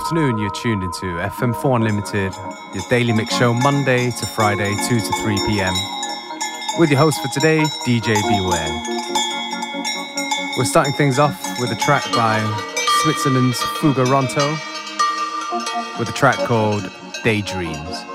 afternoon. You're tuned into FM4 Unlimited, your daily mix show Monday to Friday, 2 to 3 p.m. With your host for today, DJ Beware. We're starting things off with a track by Switzerland's Fugaronto with a track called Daydreams.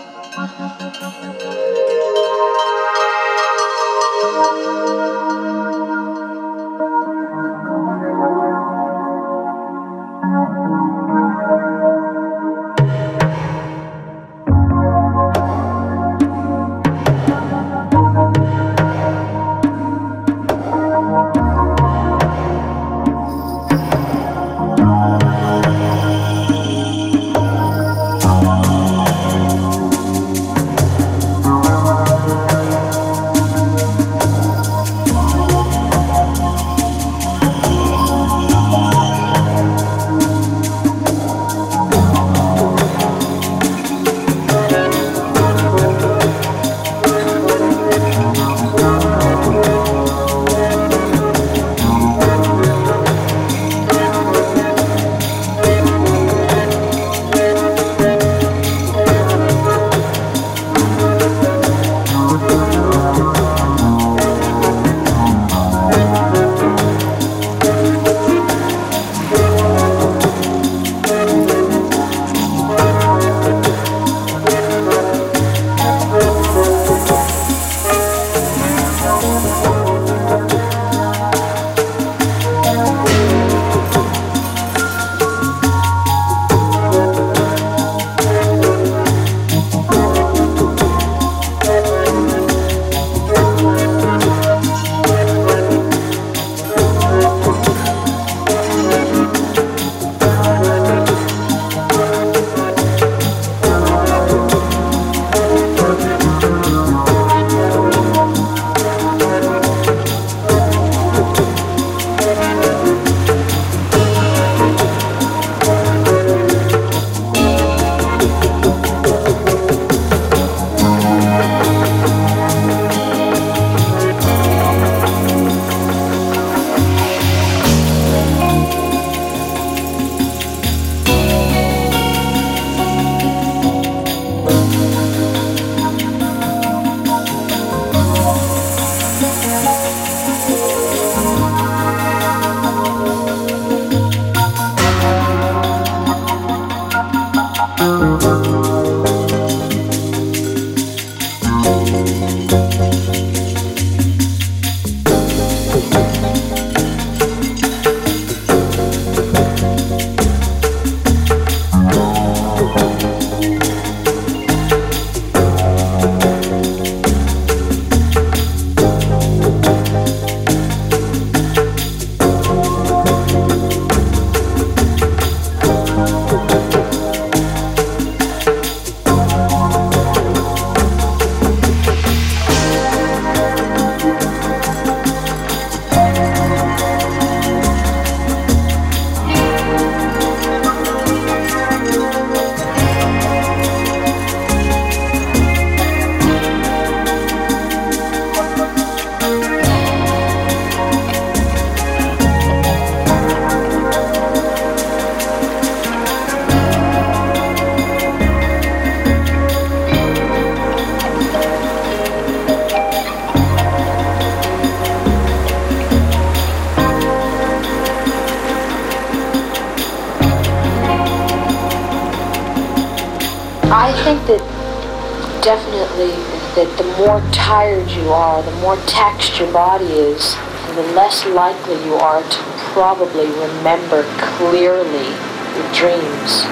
Probably remember clearly your dreams.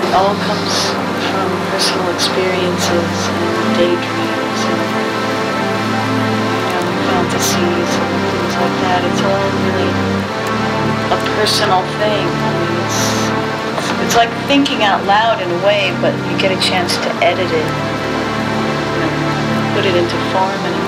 It all comes from personal experiences and daydreams and you know, fantasies and things like that. It's all really a personal thing. I mean, it's, it's, like thinking out loud in a way, but you get a chance to edit it, you know, put it into form and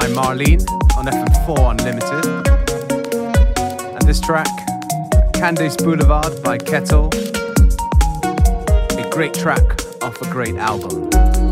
by Marlene on FM4 Unlimited. And this track, Candice Boulevard by Kettel. A great track off a great album.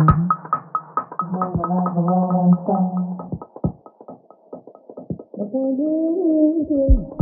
Thank you.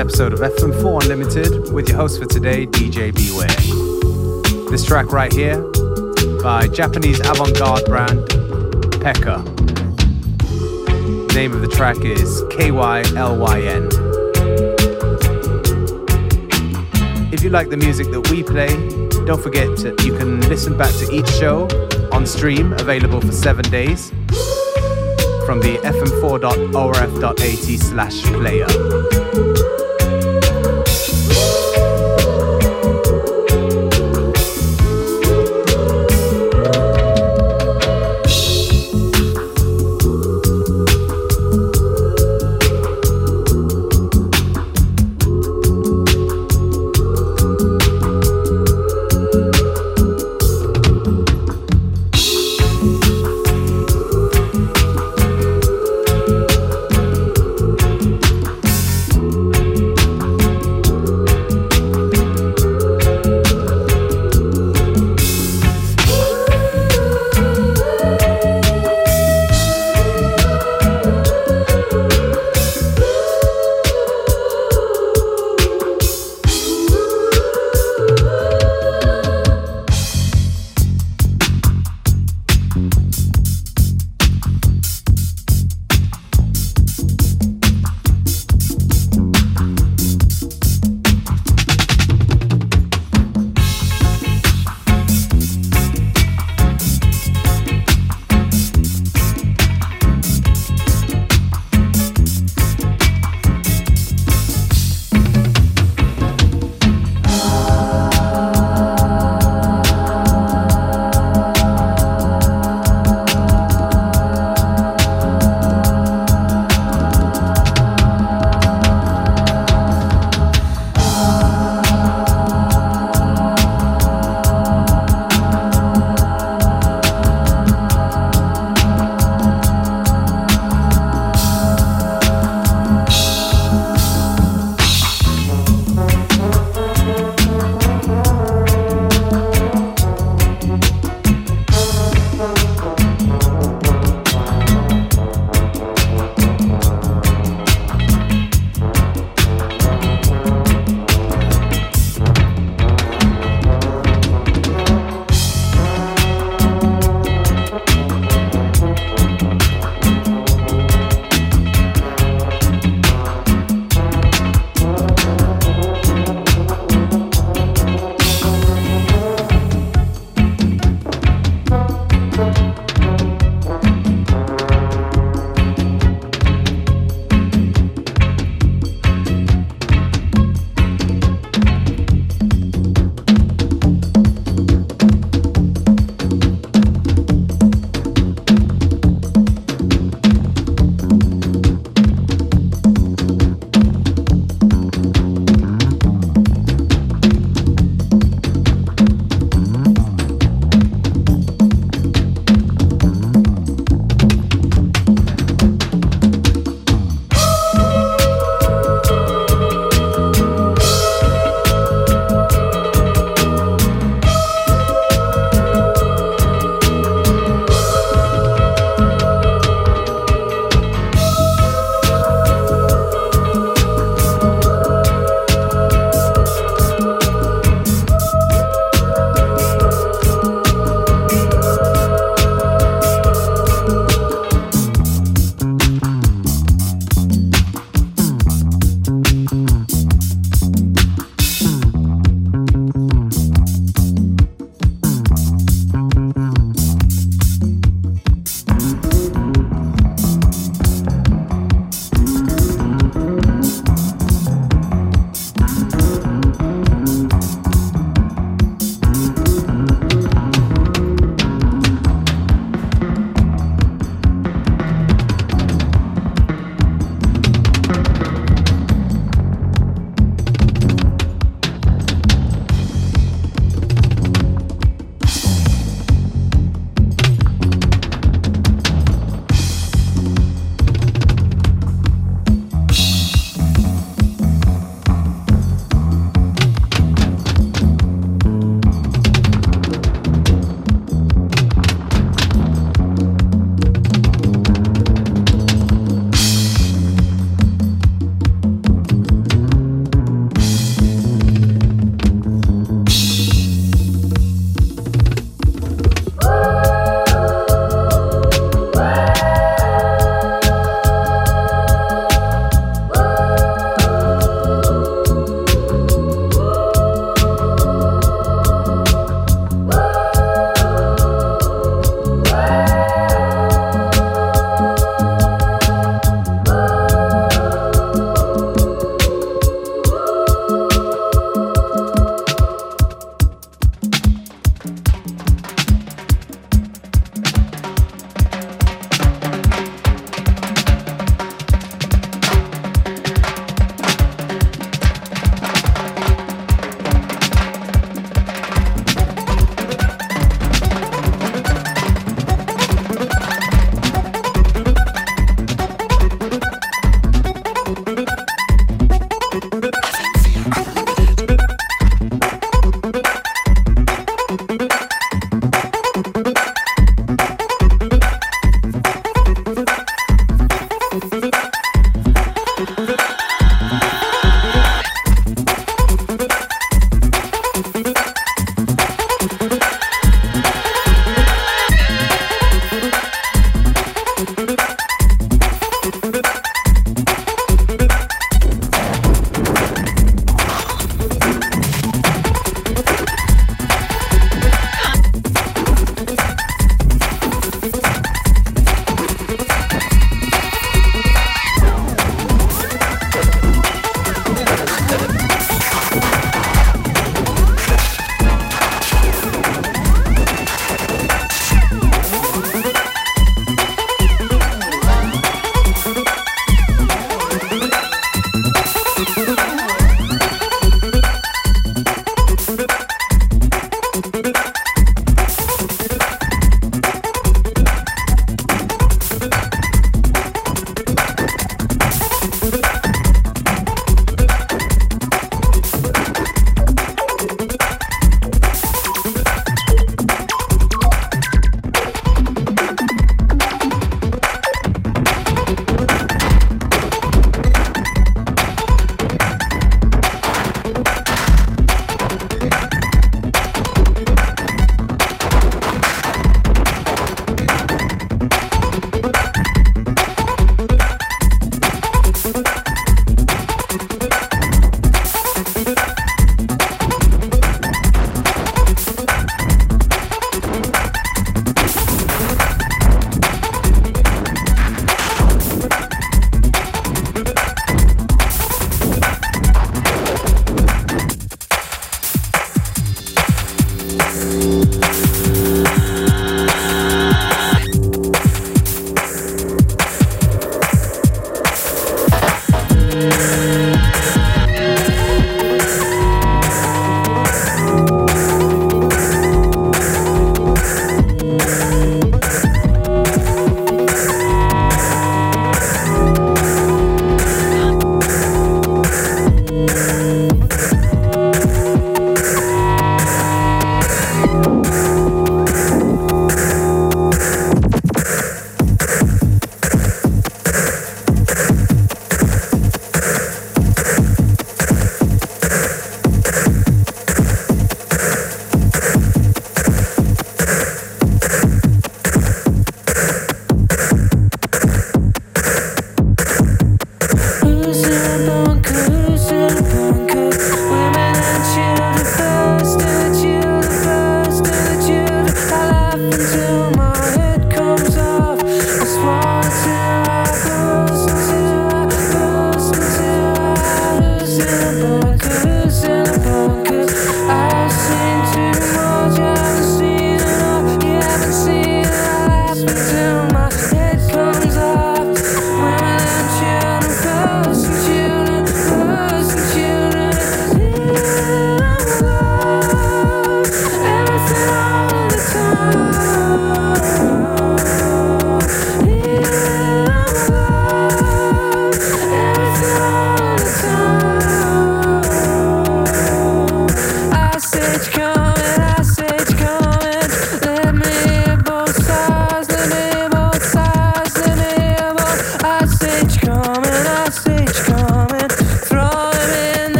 Episode of FM4 Unlimited with your host for today, DJ Beware. This track right here by Japanese avant garde brand Pekka. name of the track is KYLYN. If you like the music that we play, don't forget to, you can listen back to each show on stream, available for seven days from the fm4.orf.at slash player.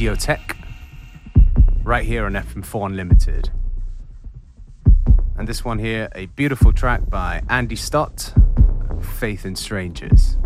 With Idioteque, right here on FM4 Unlimited. And this one here, a beautiful track by Andy Stott, Faith in Strangers.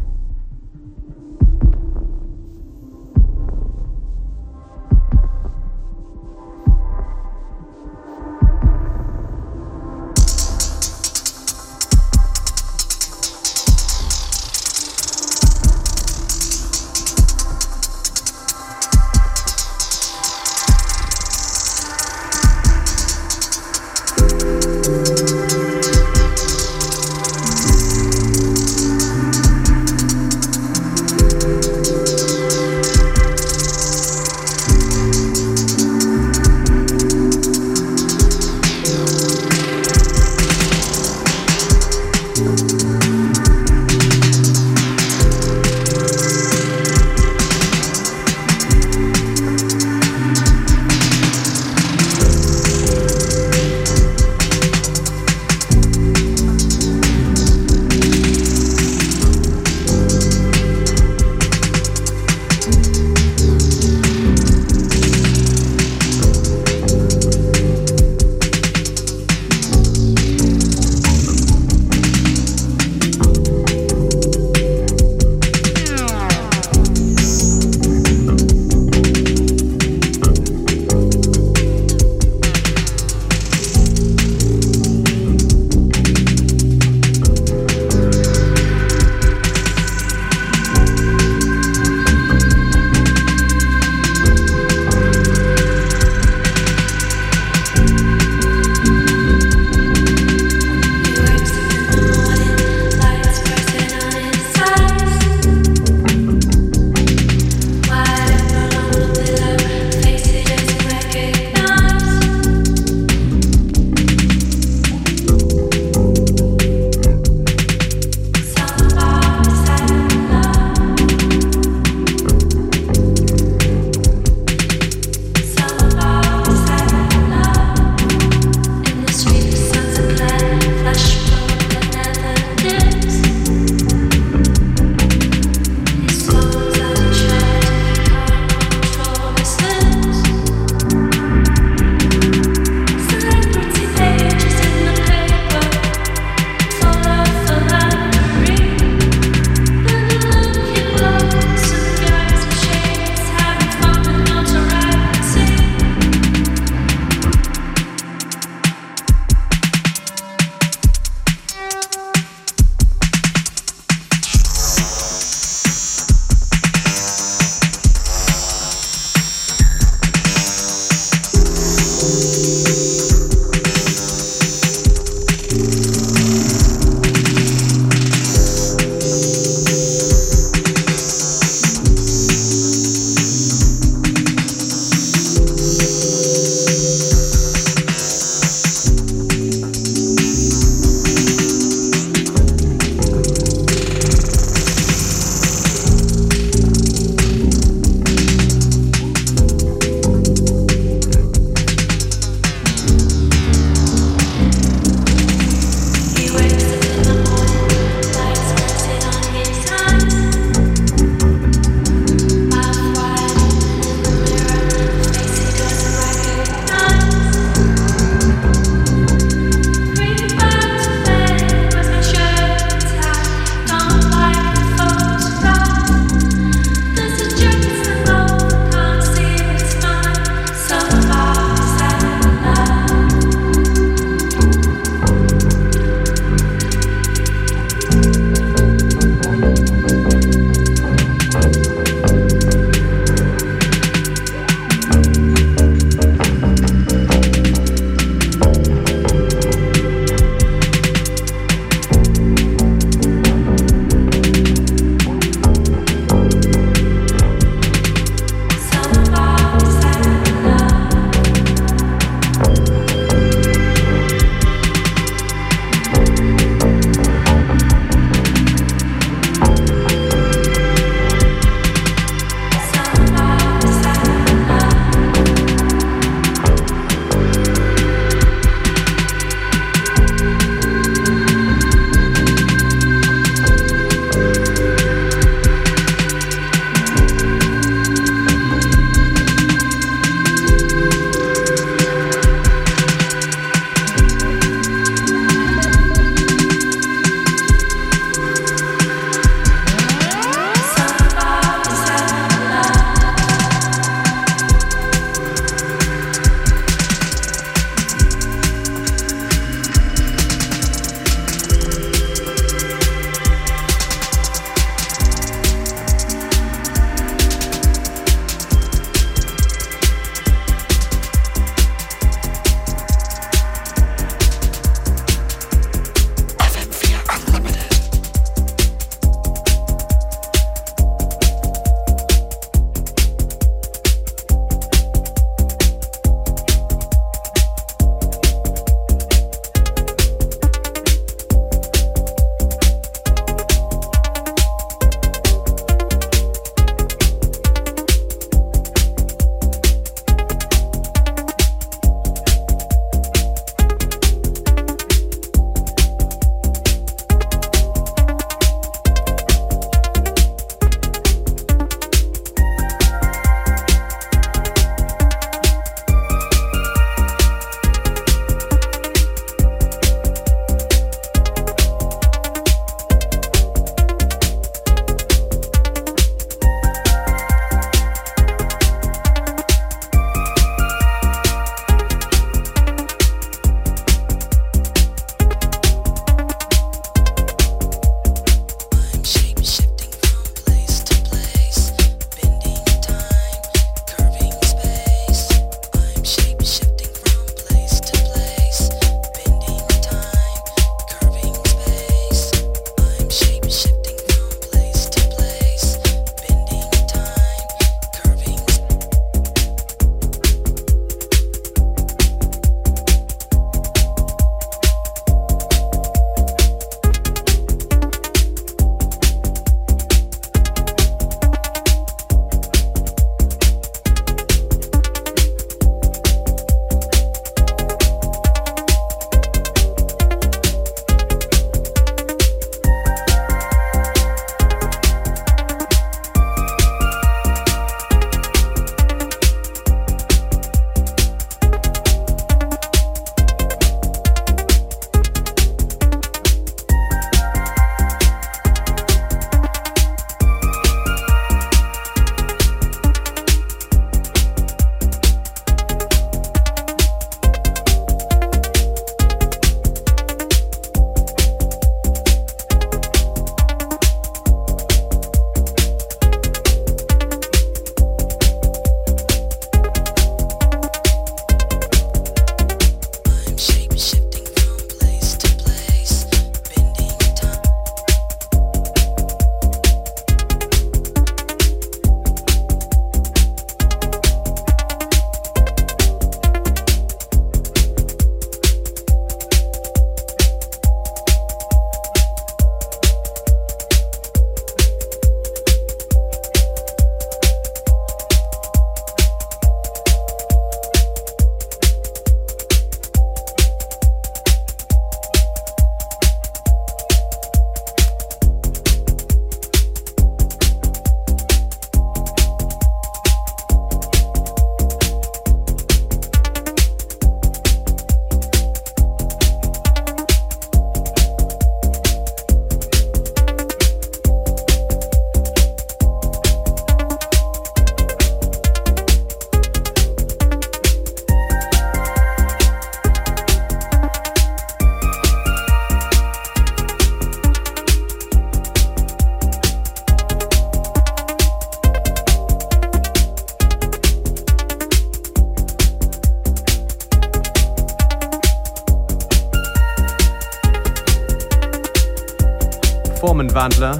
Vandler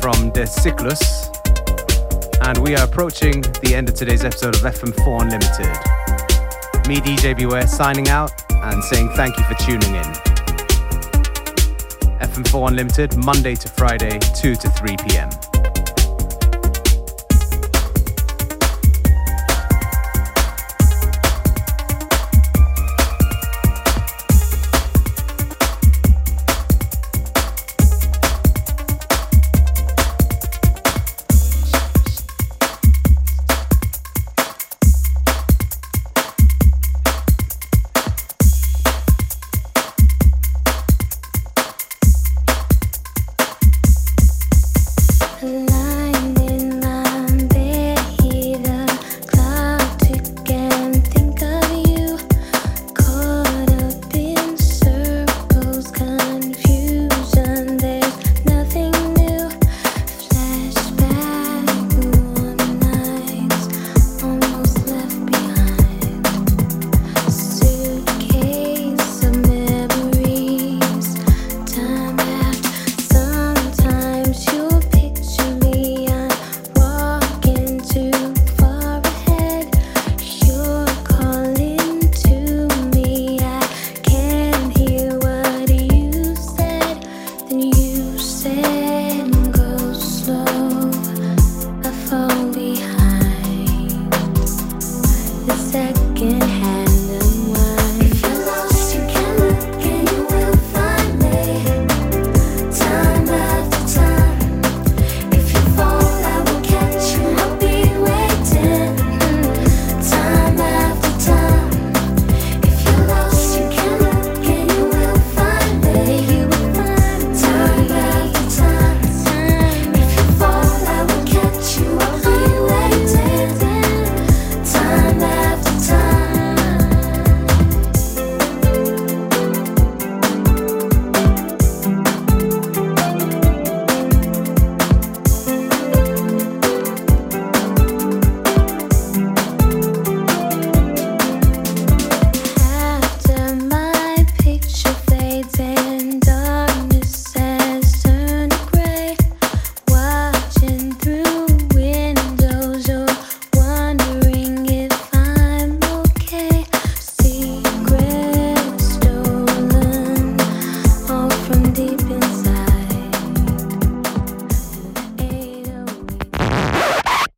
from De Cyclus, and we are approaching the end of today's episode of FM4 Unlimited. Me, DJ Beware, signing out and saying thank you for tuning in. FM4 Unlimited, Monday to Friday, 2 to 3 p.m.